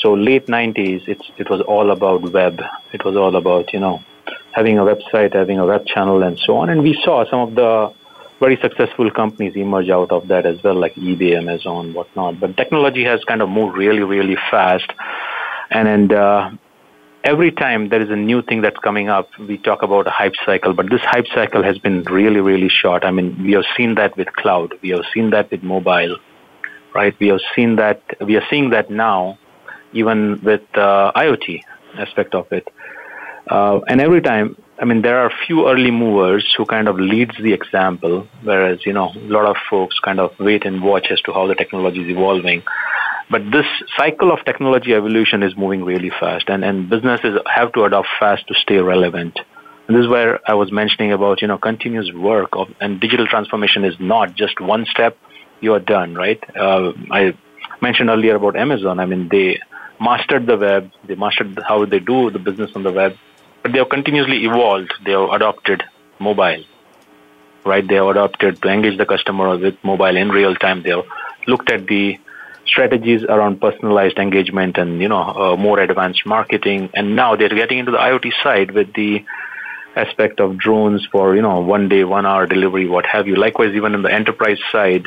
So, late 90s, it's, it was all about web. It was all about, you know, having a website, having a web channel, and so on. And we saw some of the very successful companies emerge out of that as well, like eBay, Amazon, whatnot. But technology has kind of moved really, really fast and and uh, every time there is a new thing that's coming up, we talk about a hype cycle, but this hype cycle has been really, really short. I mean, we have seen that with cloud. We have seen that with mobile, right? We have seen that, we are seeing that now, even with uh, IoT aspect of it. Uh, and every time, I mean, there are a few early movers who kind of leads the example, whereas, you know, a lot of folks kind of wait and watch as to how the technology is evolving. But this cycle of technology evolution is moving really fast, and, and businesses have to adopt fast to stay relevant. And this is where I was mentioning about, you know, continuous work of, and digital transformation is not just one step, you are done, right? Uh, I mentioned earlier about Amazon. I mean, they mastered the web, they mastered how they do the business on the web, but they have continuously evolved. They have adopted mobile. right? They have adopted to engage the customer with mobile in real time. They have looked at the strategies around personalized engagement and you know uh, more advanced marketing, and now they're getting into the IoT side with the aspect of drones for you know one day, one hour delivery, what have you. Likewise, even in the enterprise side,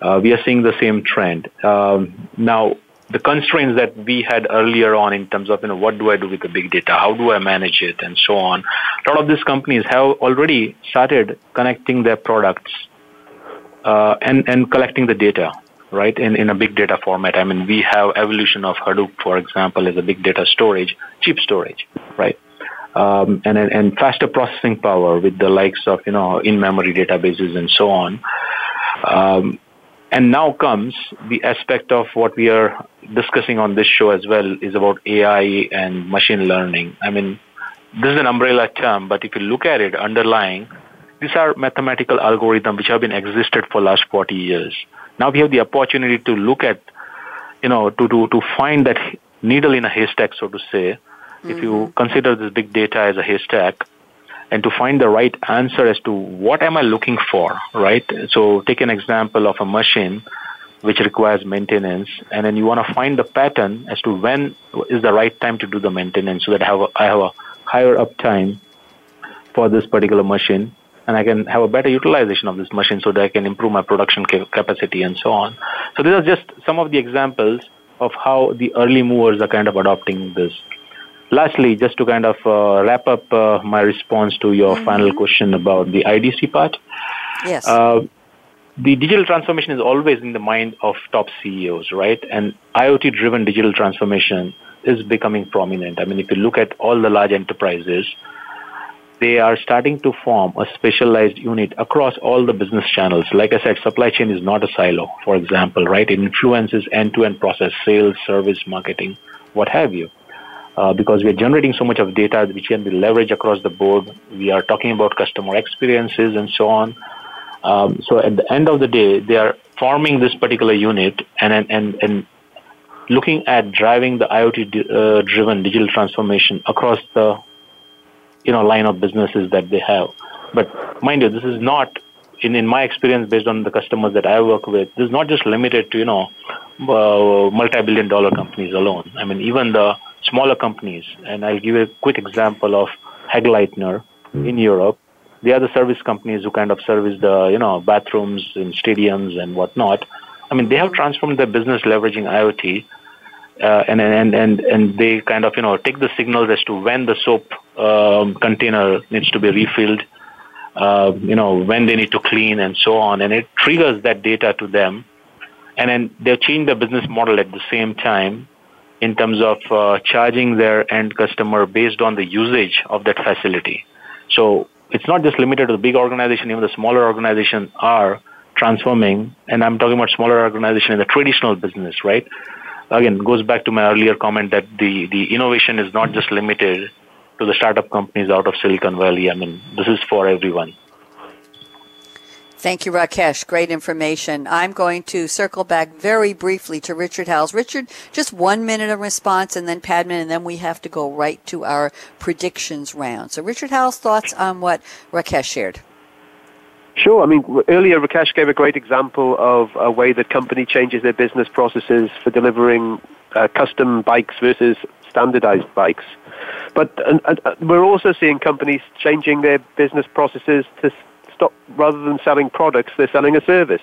uh, we are seeing the same trend. Um, now, the constraints that we had earlier on in terms of you know what do I do with the big data, how do I manage it, and so on. A lot of these companies have already started connecting their products uh, and and collecting the data right in, in a big data format. I mean, we have evolution of Hadoop, for example, as a big data storage, cheap storage, right? Um, and and faster processing power with the likes of you know in-memory databases and so on. Um, and now comes the aspect of what we are discussing on this show as well is about AI and machine learning. I mean, this is an umbrella term, but if you look at it underlying, these are mathematical algorithms which have been existed for last 40 years. Now we have the opportunity to look at, you know, to, to, to find that needle in a haystack, so to say. Mm-hmm. If you mm-hmm. consider this big data as a haystack, and to find the right answer as to what am I looking for, right? So take an example of a machine which requires maintenance, and then you want to find the pattern as to when is the right time to do the maintenance, so that I have a, I have a higher uptime for this particular machine, and I can have a better utilization of this machine, so that I can improve my production capacity and so on. So these are just some of the examples of how the early movers are kind of adopting this. Lastly, just to kind of uh, wrap up uh, my response to your mm-hmm. final question about the IDC part. Yes. Uh, the digital transformation is always in the mind of top CEOs, right? And IoT driven digital transformation is becoming prominent. I mean, if you look at all the large enterprises, they are starting to form a specialized unit across all the business channels. Like I said, supply chain is not a silo, for example, right? It influences end to end process, sales, service, marketing, what have you uh, because we are generating so much of data which can be leveraged across the board. We are talking about customer experiences and so on. Um, so at the end of the day, they are forming this particular unit and and and looking at driving the IoT-driven uh, digital transformation across the you know line of businesses that they have. But mind you, this is not in, in my experience based on the customers that I work with, this is not just limited to, you know, uh, multi-billion dollar companies alone. I mean, even the smaller companies, and I'll give you a quick example of Hagleitner in Europe. They are the service companies who kind of service the you know bathrooms in stadiums and whatnot. I mean, they have transformed their business leveraging IoT, uh, and and and and they kind of you know take the signals as to when the soap um, container needs to be refilled, uh, you know when they need to clean and so on, and it triggers that data to them, and then they change the business model at the same time in terms of uh, charging their end customer based on the usage of that facility. So it's not just limited to the big organization, even the smaller organizations are transforming, and I'm talking about smaller organization in the traditional business, right? Again, goes back to my earlier comment that the, the innovation is not just limited to the startup companies out of Silicon Valley. I mean, this is for everyone. Thank you, Rakesh. Great information. I'm going to circle back very briefly to Richard Howells. Richard, just one minute of response and then Padman, and then we have to go right to our predictions round. So, Richard Howells, thoughts on what Rakesh shared? Sure. I mean, earlier Rakesh gave a great example of a way that company changes their business processes for delivering uh, custom bikes versus standardized bikes. But uh, we're also seeing companies changing their business processes to stop rather than selling products, they're selling a service.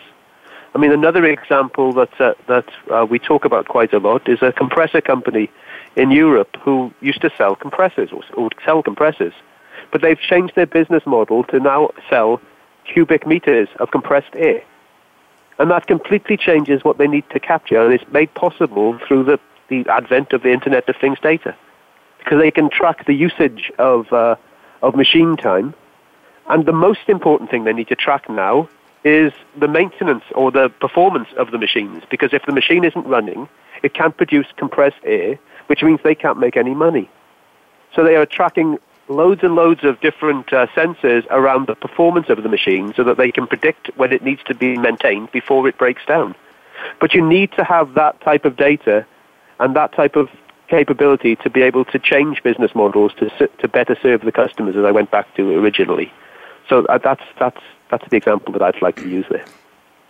I mean, another example that uh, that uh, we talk about quite a lot is a compressor company in Europe who used to sell compressors or, or sell compressors, but they've changed their business model to now sell cubic meters of compressed air, and that completely changes what they need to capture, and it's made possible through the the advent of the Internet of Things data, because they can track the usage of uh, of machine time and the most important thing they need to track now is the maintenance or the performance of the machines. Because if the machine isn't running, it can't produce compressed air, which means they can't make any money. So they are tracking loads and loads of different uh, sensors around the performance of the machine so that they can predict when it needs to be maintained before it breaks down. But you need to have that type of data and that type of capability to be able to change business models to, to better serve the customers, as I went back to originally. So uh, that's that's that's the example that I'd like to use there.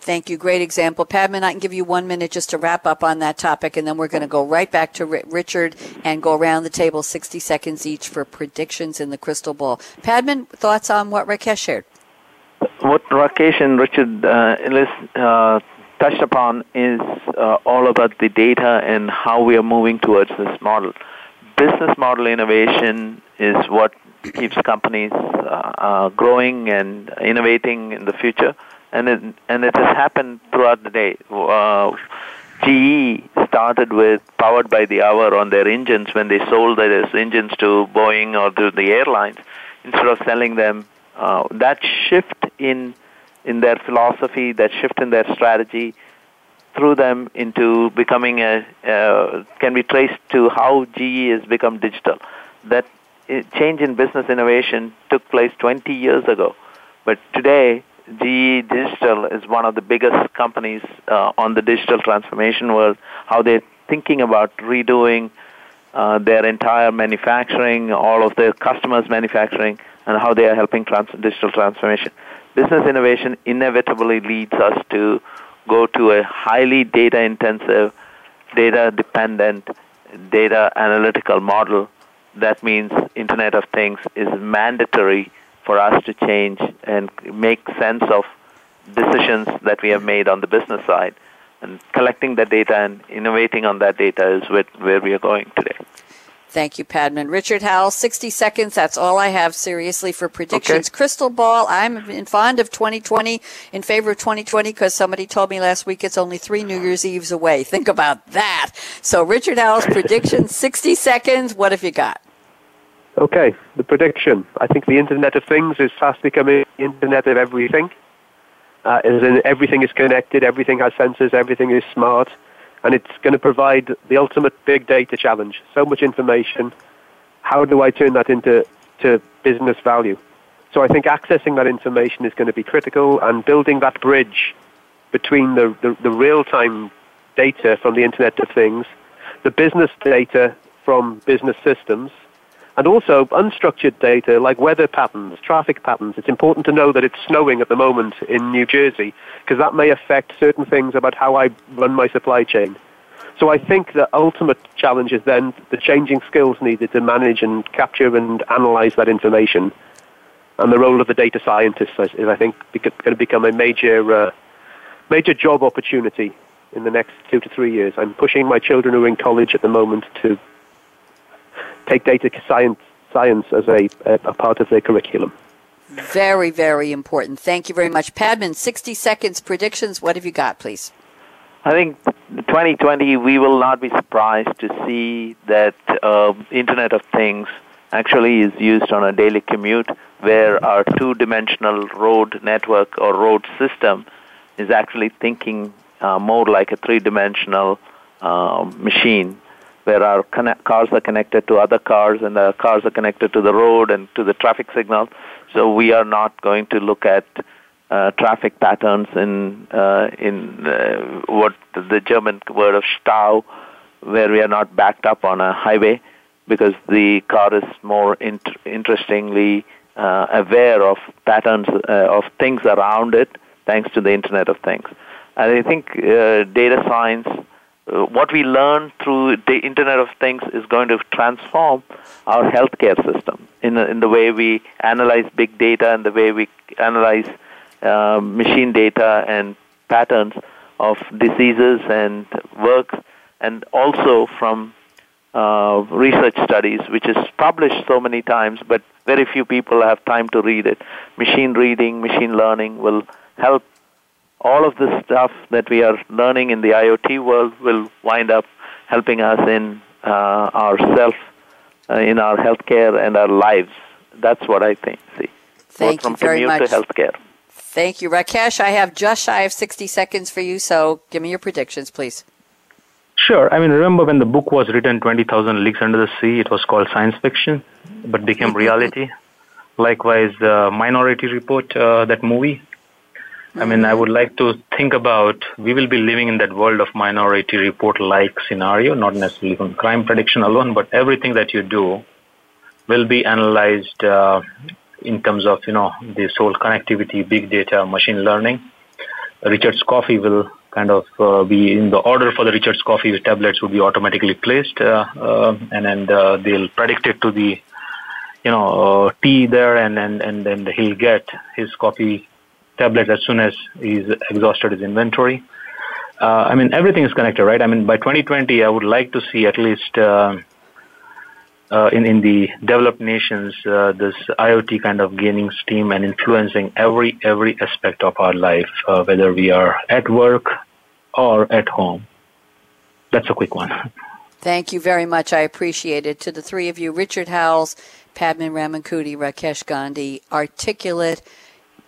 Thank you. Great example. Padman, I can give you one minute just to wrap up on that topic, and then we're going to go right back to Richard and go around the table 60 seconds each for predictions in the crystal ball. Padman, thoughts on what Rakesh shared? What Rakesh and Richard uh, uh, touched upon is uh, all about the data and how we are moving towards this model. Business model innovation is what keeps companies uh, uh, growing and innovating in the future and it and it has happened throughout the day. Uh, GE started with powered by the hour on their engines when they sold their engines to Boeing or to the airlines instead of selling them. Uh, that shift in in their philosophy, that shift in their strategy, threw them into becoming a uh, can be traced to how GE has become digital. That change in business innovation took place 20 years ago, but today GE Digital is one of the biggest companies uh, on the digital transformation world. How they're thinking about redoing uh, their entire manufacturing, all of their customers' manufacturing, and how they are helping trans- digital transformation. Business innovation inevitably leads us to go to a highly data intensive, data dependent, data analytical model. That means Internet of Things is mandatory for us to change and make sense of decisions that we have made on the business side. And collecting that data and innovating on that data is where we are going today. Thank you, Padman. Richard Howells, 60 seconds. That's all I have, seriously, for predictions. Okay. Crystal ball, I'm fond of 2020, in favor of 2020, because somebody told me last week it's only three New Year's Eves away. Think about that. So, Richard Howell's prediction, 60 seconds. What have you got? Okay, the prediction. I think the Internet of Things is fast becoming the Internet of everything. Uh, as in everything is connected, everything has sensors, everything is smart, and it's going to provide the ultimate big data challenge. So much information. How do I turn that into to business value? So I think accessing that information is going to be critical, and building that bridge between the, the, the real-time data from the Internet of Things, the business data from business systems, and also unstructured data like weather patterns, traffic patterns. It's important to know that it's snowing at the moment in New Jersey because that may affect certain things about how I run my supply chain. So I think the ultimate challenge is then the changing skills needed to manage and capture and analyze that information. And the role of the data scientist is, I think, going to become a major, uh, major job opportunity in the next two to three years. I'm pushing my children who are in college at the moment to take data science, science as a, a part of their curriculum. Very, very important. Thank you very much. Padman, 60 seconds predictions. What have you got, please? I think 2020, we will not be surprised to see that uh, Internet of Things actually is used on a daily commute where our two-dimensional road network or road system is actually thinking uh, more like a three-dimensional uh, machine where our connect, cars are connected to other cars and the cars are connected to the road and to the traffic signal. So we are not going to look at uh, traffic patterns in uh, in uh, what the German word of Stau, where we are not backed up on a highway, because the car is more int- interestingly uh, aware of patterns uh, of things around it, thanks to the Internet of Things. And I think uh, data science uh, what we learn through the Internet of Things is going to transform our healthcare system in the, in the way we analyze big data and the way we analyze uh, machine data and patterns of diseases and work, and also from uh, research studies, which is published so many times, but very few people have time to read it. Machine reading, machine learning will help all of the stuff that we are learning in the IoT world will wind up helping us in uh, ourself, uh, in our healthcare and our lives. That's what I think. See, thank from you very much. To healthcare. Thank you, Rakesh. I have just shy of 60 seconds for you, so give me your predictions, please. Sure. I mean, remember when the book was written, 20,000 Leagues Under the Sea, it was called science fiction, but became reality. Likewise, the Minority Report, uh, that movie, I mean, I would like to think about we will be living in that world of minority report like scenario, not necessarily from crime prediction alone, but everything that you do will be analyzed uh, in terms of you know this whole connectivity, big data, machine learning. Richard's Coffee will kind of uh, be in the order for the Richard's Coffee tablets would be automatically placed, uh, uh, and then uh, they'll predict it to the you know uh, tea there, and and and then he'll get his coffee tablet as soon as he's exhausted his inventory. Uh, I mean, everything is connected, right? I mean, by 2020, I would like to see at least uh, in in the developed nations, uh, this IoT kind of gaining steam and influencing every every aspect of our life, uh, whether we are at work or at home. That's a quick one. Thank you very much. I appreciate it. To the three of you, Richard Howells, Padman Ramankutty, Rakesh Gandhi, articulate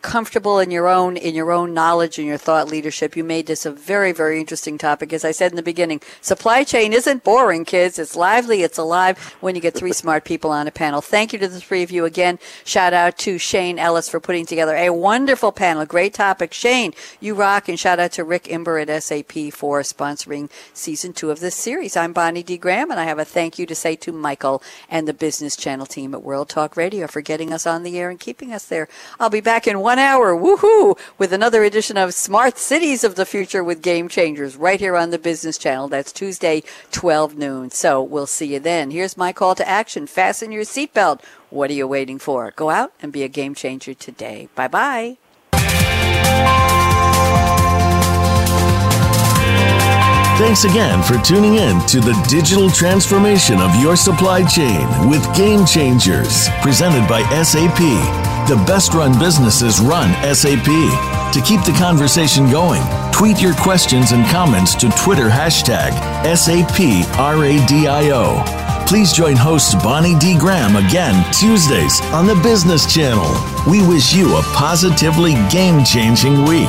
comfortable in your own in your own knowledge and your thought leadership. You made this a very very interesting topic. As I said in the beginning, supply chain isn't boring, kids. It's lively, it's alive when you get three smart people on a panel. Thank you to the three of you again. Shout out to Shane Ellis for putting together a wonderful panel. Great topic, Shane. You rock, and shout out to Rick Imber at SAP for sponsoring season two of this series. I'm Bonnie D. Graham, and I have a thank you to say to Michael and the Business Channel team at World Talk Radio for getting us on the air and keeping us there. I'll be back in one one hour, woohoo, with another edition of Smart Cities of the Future with Game Changers right here on the Business Channel. That's Tuesday, 12 noon. So we'll see you then. Here's my call to action. Fasten your seatbelt. What are you waiting for? Go out and be a game changer today. Bye bye. Thanks again for tuning in to the digital transformation of your supply chain with Game Changers, presented by SAP. The best run businesses run SAP. To keep the conversation going, tweet your questions and comments to Twitter hashtag SAPRADIO. Please join host Bonnie D. Graham again Tuesdays on the Business Channel. We wish you a positively game changing week.